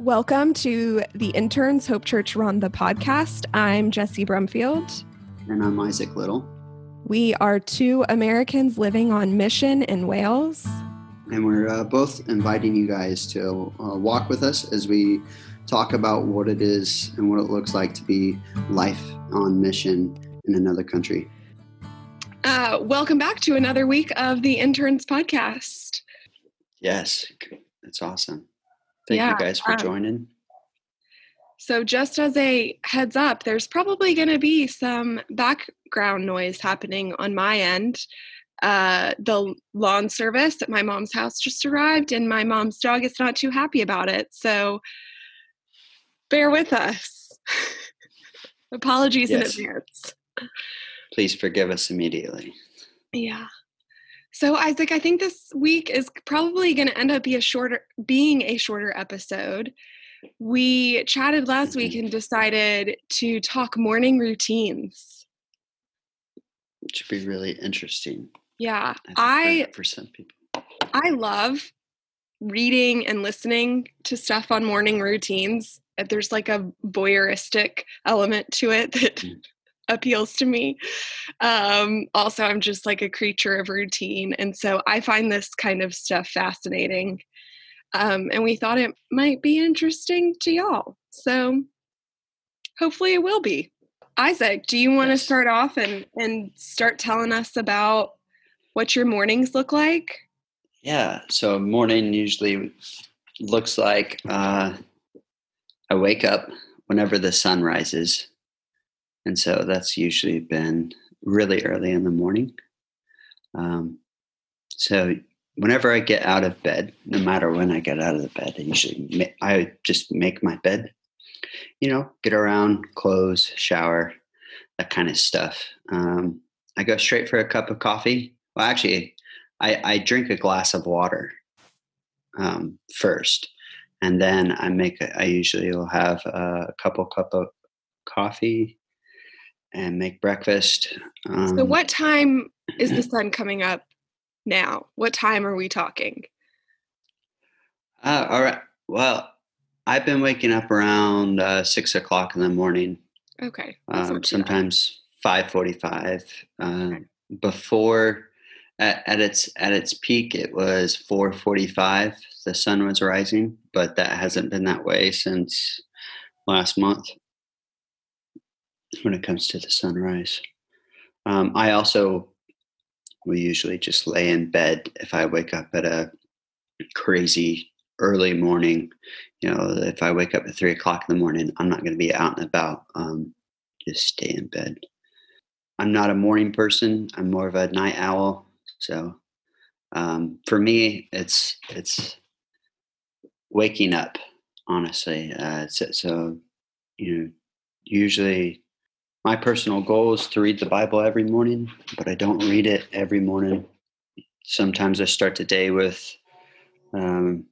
Welcome to the Interns Hope Church Rhondda podcast. I'm Jessie Brumfield. And I'm Isaac Little. We are two Americans living on mission in Wales. And we're uh, both inviting you guys to uh, walk with us as we talk about what it is and what it looks like to be life on mission in another country. Uh, welcome back to another week of the Interns podcast. Yes, it's awesome. Thank yeah, you guys for um, joining. So, just as a heads up, there's probably going to be some background noise happening on my end. Uh, the lawn service at my mom's house just arrived, and my mom's dog is not too happy about it. So, bear with us. Apologies yes. in advance. Please forgive us immediately. Yeah. So Isaac, I think this week is probably going to end up be a shorter being a shorter episode. We chatted last week and decided to talk morning routines. It should be really interesting. Yeah, I, I for some people. I love reading and listening to stuff on morning routines. There's like a voyeuristic element to it that mm appeals to me. Um, also, I'm just like a creature of routine. And so I find this kind of stuff fascinating. Um, and we thought it might be interesting to y'all. So hopefully it will be. Isaac, do you want yes. to start off and, and start telling us about what your mornings look like? Yeah. So morning usually looks like uh, I wake up whenever the sun rises. And so that's usually been really early in the morning. Um, so whenever I get out of bed, no matter when I get out of the bed, I usually ma- I just make my bed. You know, get around, clothes, shower, that kind of stuff. Um, I go straight for a cup of coffee. Well, actually, I, I drink a glass of water um, first, and then I make. I usually will have a couple cup of coffee, and make breakfast. Um, so, what time is the sun coming up now? What time are we talking? Uh, all right. Well, I've been waking up around uh, six o'clock in the morning. Okay. Um, sometimes five forty-five. Uh, okay. Before, at, at, its at its peak, it was four forty-five. The sun was rising, but that hasn't been that way since last month when it comes to the sunrise. Um, I also will usually just lay in bed if I wake up at a crazy early morning. You know, if I wake up at three o'clock in the morning, I'm not going to be out and about. Um, just stay in bed. I'm not a morning person. I'm more of a night owl. So um, for me, it's it's waking up. Honestly, uh, so, so you know, usually my personal goal is to read the Bible every morning, but I don't read it every morning. Sometimes I start the day with, um,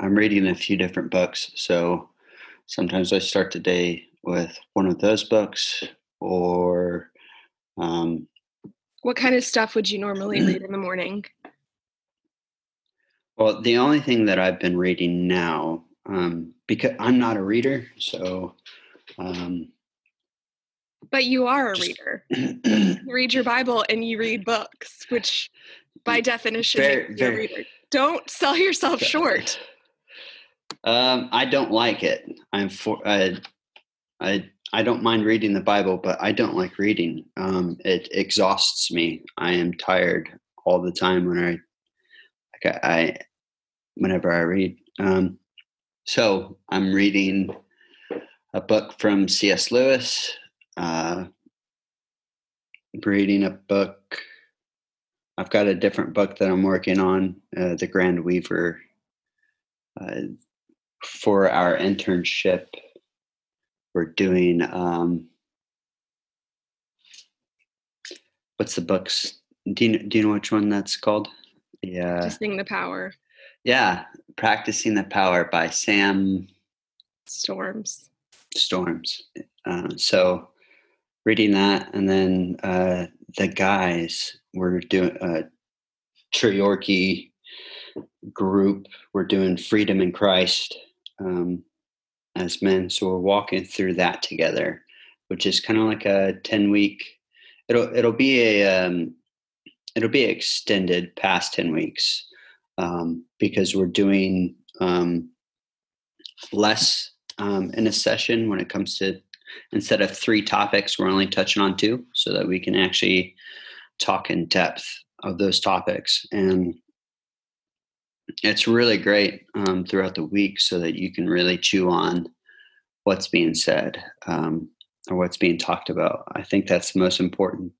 I'm reading a few different books. So sometimes I start the day with one of those books or. Um, what kind of stuff would you normally read in the morning? Well, the only thing that I've been reading now, um, because I'm not a reader, so um, but you are a reader. you read your Bible and you read books, which by definition very, you're very, a reader. Don't sell yourself short. Um, I don't like it. I'm for I, I I don't mind reading the Bible, but I don't like reading. Um, it exhausts me. I am tired all the time when I, like I, whenever I read. Um, so I'm reading a book from C.S. Lewis uh, reading a book. I've got a different book that I'm working on, uh, The Grand Weaver, uh, for our internship. We're doing um, what's the books? Do you do you know which one that's called? Yeah, practicing the power. Yeah, practicing the power by Sam Storms. Storms. Uh, so reading that, and then uh, the guys were doing a uh, group. We're doing Freedom in Christ. Um, as men. So we're walking through that together, which is kind of like a 10 week, it'll, it'll be a, um, it'll be extended past 10 weeks um, because we're doing um, less um, in a session when it comes to instead of three topics we're only touching on two so that we can actually talk in depth of those topics. And it's really great um, throughout the week so that you can really chew on what's being said um, or what's being talked about. I think that's the most important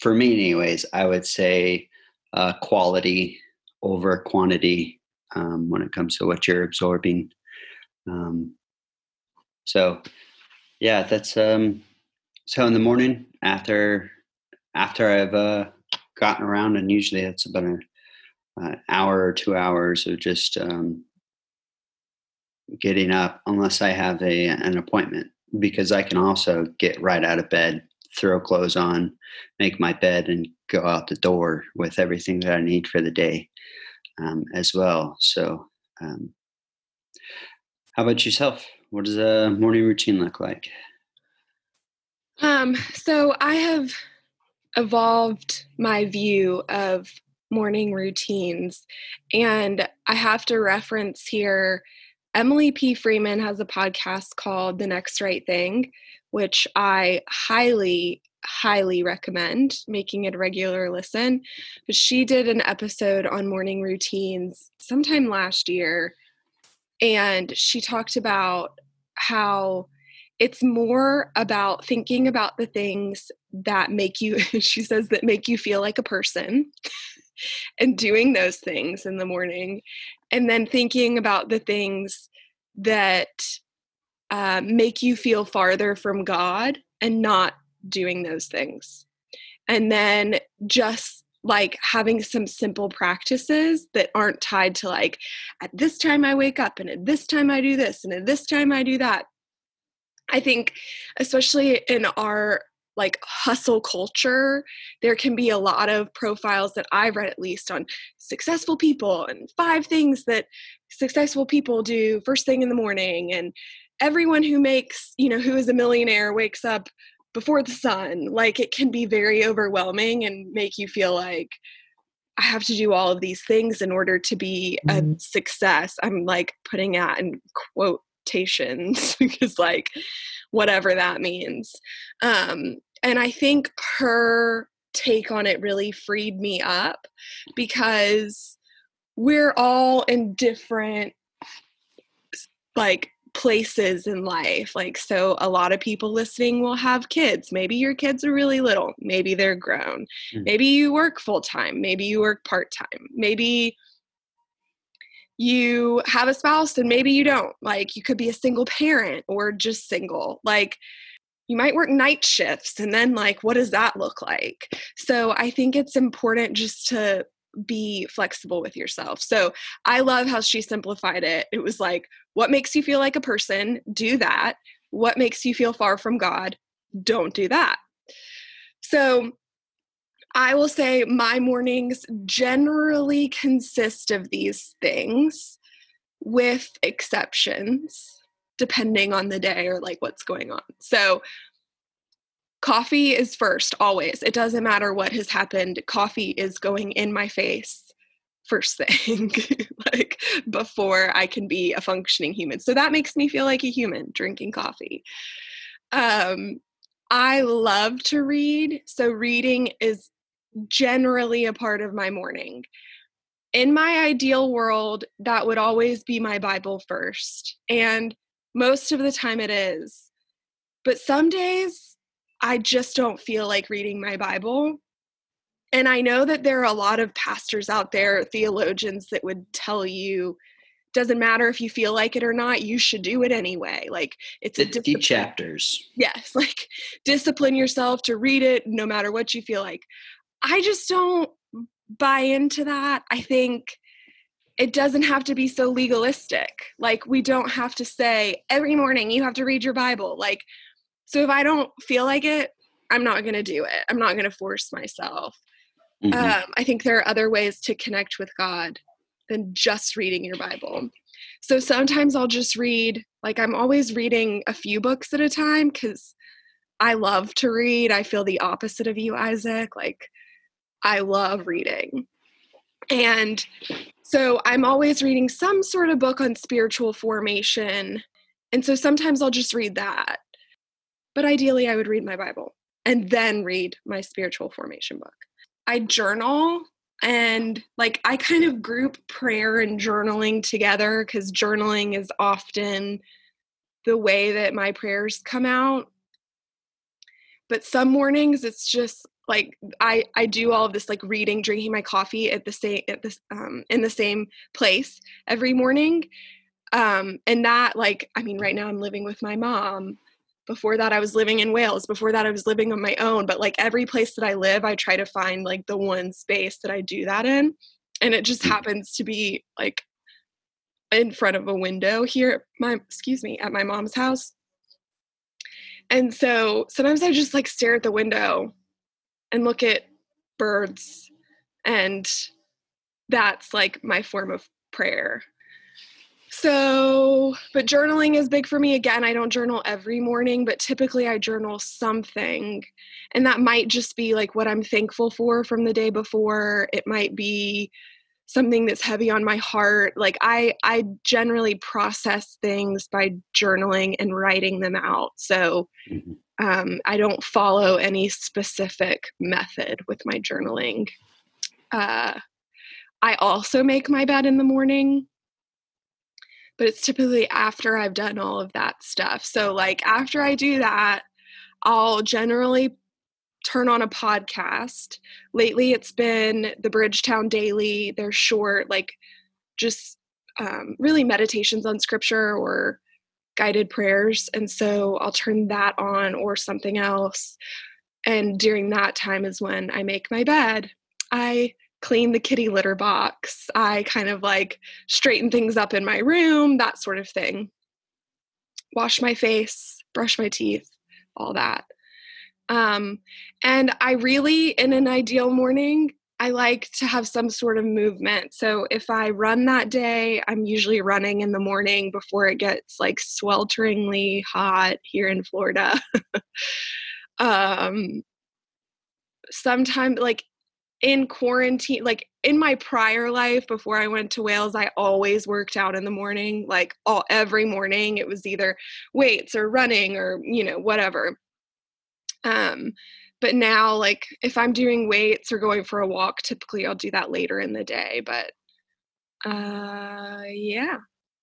for me anyways i would say uh, quality over quantity um, when it comes to what you're absorbing. Um, so yeah that's um so in the morning after after i've uh gotten around and usually it's about an uh, hour or two hours of just um getting up unless i have a an appointment because i can also get right out of bed throw clothes on make my bed and go out the door with everything that i need for the day um, as well. So um, how about yourself what does a morning routine look like? Um, so I have evolved my view of morning routines, and I have to reference here Emily P. Freeman has a podcast called The Next Right Thing, which I highly, highly recommend making it a regular listen. But she did an episode on morning routines sometime last year and she talked about how it's more about thinking about the things that make you she says that make you feel like a person and doing those things in the morning and then thinking about the things that uh, make you feel farther from god and not doing those things. And then just like having some simple practices that aren't tied to like at this time I wake up and at this time I do this and at this time I do that. I think especially in our like hustle culture, there can be a lot of profiles that I've read at least on successful people and five things that successful people do first thing in the morning and everyone who makes, you know, who is a millionaire wakes up before the sun like it can be very overwhelming and make you feel like i have to do all of these things in order to be a mm-hmm. success i'm like putting that in quotations because like whatever that means um and i think her take on it really freed me up because we're all in different like places in life. Like, so a lot of people listening will have kids. Maybe your kids are really little, maybe they're grown. Mm. Maybe you work full time, maybe you work part time, maybe you have a spouse and maybe you don't. Like, you could be a single parent or just single. Like, you might work night shifts and then like what does that look like so i think it's important just to be flexible with yourself. So I love how she simplified it. It was like, what makes you feel like a person? Do that. What makes you feel far from God? Don't do that. So I will say my mornings generally consist of these things with exceptions depending on the day or like what's going on. So coffee is first always. It doesn't matter what has happened coffee is going in my face first thing like before i can be a functioning human. So that makes me feel like a human drinking coffee. Um i love to read so reading is generally a part of my morning. In my ideal world that would always be my bible first and most of the time it is. But some days I just don't feel like reading my Bible. And I know that there are a lot of pastors out there, theologians that would tell you doesn't matter if you feel like it or not, you should do it anyway. Like it's 50 a chapters. Yes, like discipline yourself to read it no matter what you feel like. I just don't buy into that. I think it doesn't have to be so legalistic. Like we don't have to say every morning you have to read your Bible. Like so if I don't feel like it, I'm not going to do it. I'm not going to force myself. Mm-hmm. Um, I think there are other ways to connect with God than just reading your Bible. so sometimes I'll just read, like, I'm always reading a few books at a time because I love to read. I feel the opposite of you, Isaac. Like, I love reading. And so I'm always reading some sort of book on spiritual formation. And so sometimes I'll just read that. But ideally, I would read my Bible and then read my spiritual formation book. I journal and like I kind of group prayer and journaling together because journaling is often the way that my prayers come out. But some mornings it's just like I I do all of this like reading, drinking my coffee at the same at this um in the same place every morning. Um and that like I mean right now I'm living with my mom. Before that I was living in Wales. Before that I was living on my own, but like every place that I live I try to find like the one space that I do that in. And it just mm. happens to be like in front of a window here my excuse me at my mom's house. And so sometimes I just like stare at the window and look at birds and that's like my form of prayer so but journaling is big for me. Again i don't journal every morning but typically i journal something and that might just be like what i'm thankful for from the day before. It might be something that's heavy on my heart. Like i i generally process things by journaling and writing them out. So mm-hmm. um, I don't follow any specific method with my journaling. Uh, I also make my bed in the morning, but it's typically after I've done all of that stuff. So, like, after I do that, I'll generally turn on a podcast. Lately, it's been the Bridgetown Daily. They're short, like, just um, really meditations on scripture or guided prayers. And so I'll turn that on or something else. And during that time is when I make my bed. I clean the kitty litter box. I kind of like straighten things up in my room, that sort of thing. Wash my face, brush my teeth, all that. Um, and I really, in an ideal morning, I like to have some sort of movement. So if I run that day, I'm usually running in the morning before it gets like swelteringly hot here in Florida. um sometimes like in quarantine like in my prior life before I went to Wales, I always worked out in the morning, like all every morning. It was either weights or running or, you know, whatever. Um but now like if i'm doing weights or going for a walk typically i'll do that later in the day but uh yeah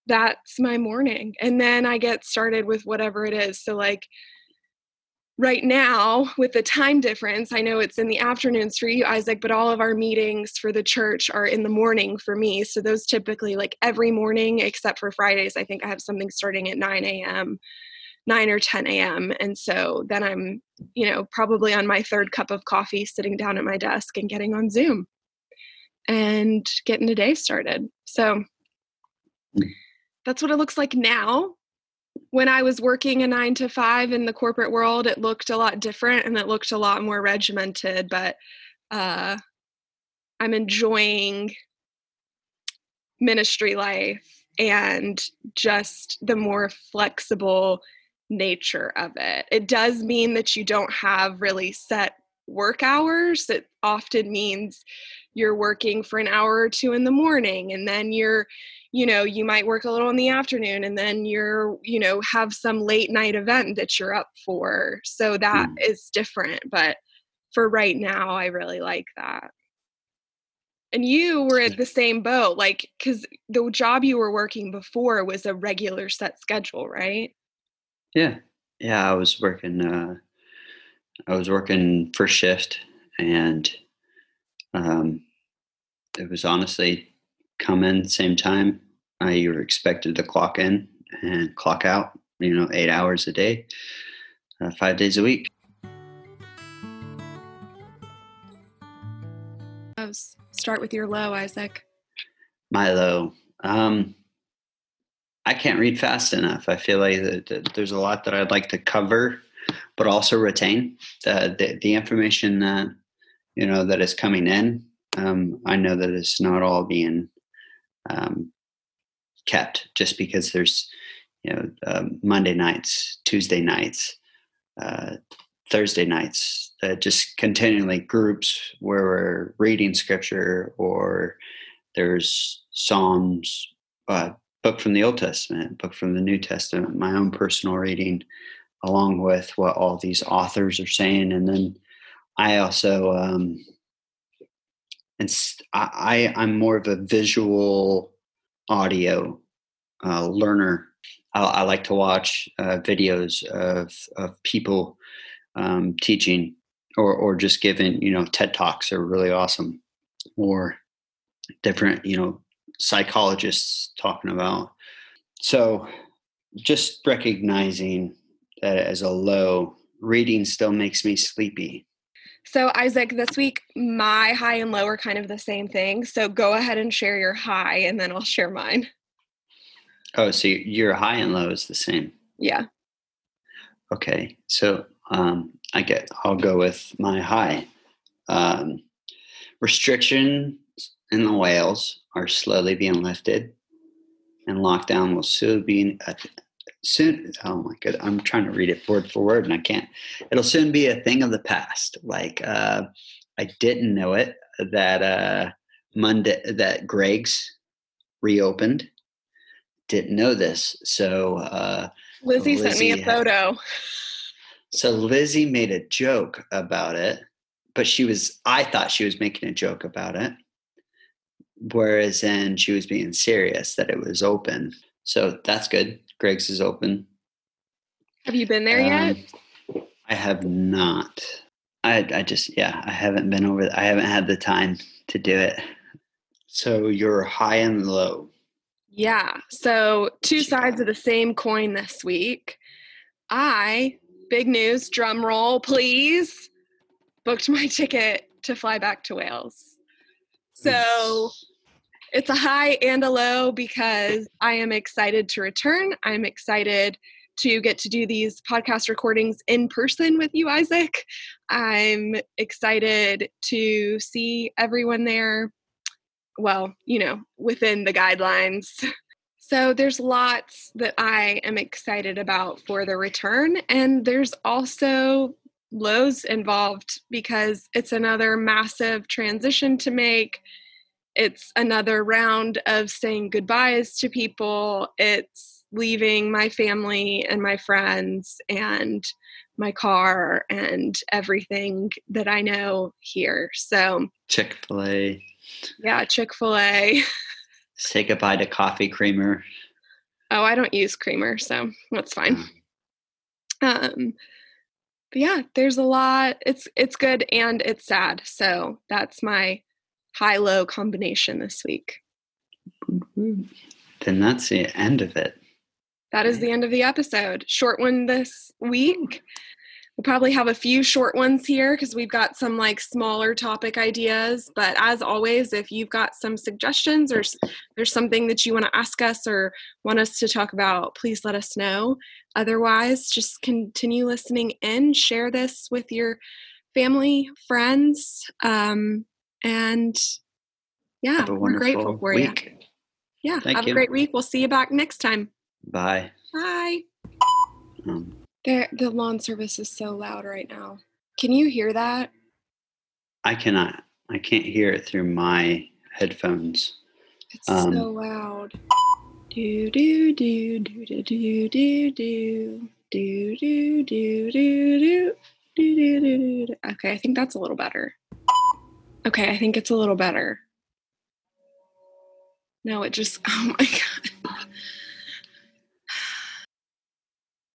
that's my morning. And then i get started with whatever it is. So like right now with the time difference i know it's in the afternoons for you isaac but all of our meetings for the church are in the morning for me so those typically like every morning except for fridays i think i have something starting at 9 a.m 9 or 10 a.m. And so then I'm, you know, probably on my third cup of coffee, sitting down at my desk and getting on Zoom and getting the day started. So hmm. that's what it looks like now. When I was working a nine to five in the corporate world, it looked a lot different and it looked a lot more regimented, but uh, I'm enjoying ministry life and just the more flexible nature of it. It does mean that you don't have really set work hours. It often means you're working for an hour or two in the morning and then you're you know you might work a little in the afternoon and then you're you know have some late night event that you're up for so that mm. is different but for right now i really like that and you were at the same boat like because the job you were working before was a regular set schedule right yeah. Yeah, I was working uh I was working first shift and um it was honestly come in same time. I you were expected to clock in and clock out, you know, 8 hours a day, uh, 5 days a week. Start with your low, Isaac. My low. Um I can't read fast enough. I feel like that, there's a lot that I'd like to cover, but also retain the the, the information that you know that is coming in. Um, I know that it's not all being um, kept just because there's you know um, Monday nights, Tuesday nights, uh, Thursday nights, uh, just continually groups where we're reading scripture or there's Psalms, uh, book from the Old Testament, book from the New Testament, my own personal reading, along with what all these authors are saying, and then I also um, and I I'm more of a visual audio uh, learner. I, I, like to watch uh, videos of of people um, teaching or or just giving you know TED talks are really awesome, or different you know psychologists talking about. So just recognizing that as a low, reading still makes me sleepy. So, Isaac, this week, my high and low are kind of the same thing. So, go ahead and share your high, and then I'll share mine. Oh, so your high and low is the same? Yeah. Okay. So, um, I get, I'll go with my high. Um, restrictions in the Wales are slowly being lifted, and lockdown will soon be soon oh my god i'm trying to read it word for word and i can't. It'll soon be a thing of the past like uh i didn't know it that uh monday that Greggs reopened. Didn't know this so uh lizzie, lizzie sent me a photo. So lizzie made a joke about it but she was i thought she was making a joke about it whereas then she was being serious that it was open. So that's good Greggs is open. Have you been there um, yet? I have not. I I just yeah, I haven't been over. I haven't had the time to do it. So you're high and low. Yeah. So two sides of the same coin this week. I big news, drum roll, please. Booked my ticket to fly back to Wales. So it's a high and a low because I am excited to return. I'm excited to get to do these podcast recordings in person with you, Isaac. I'm excited to see everyone there. Well, you know, within the guidelines. So there's lots that I am excited about for the return. And there's also lows involved because it's another massive transition to make it's another round of saying goodbyes to people. It's leaving my family and my friends and my car and everything that I know here. So, Chick fil A. Yeah, Chick fil A. Say goodbye to coffee creamer. Oh, I don't use creamer, so that's fine. Oh. Um, but yeah, there's a lot. It's it's good and it's sad. So that's my high low combination this week. Then that's the end of it. That is the end of the episode. Short one this week. We'll probably have a few short ones here because we've got some like smaller topic ideas. But as always, if you've got some suggestions or there's something that you want to ask us or want us to talk about, please let us know. Otherwise, just continue listening in, share this with your family, friends. Um, and yeah, we're grateful for week. you. Yeah, Thank have you. a great week. We'll see you back next time. Bye. Bye. Um, the, the lawn service is so loud right now. Can you hear that? I cannot. I can't hear it through my headphones. It's um, so loud. Do do do do do do do do do do do do do do do do. Okay, I think that's a little better. Okay, I think it's a little better. No, it just, oh my God.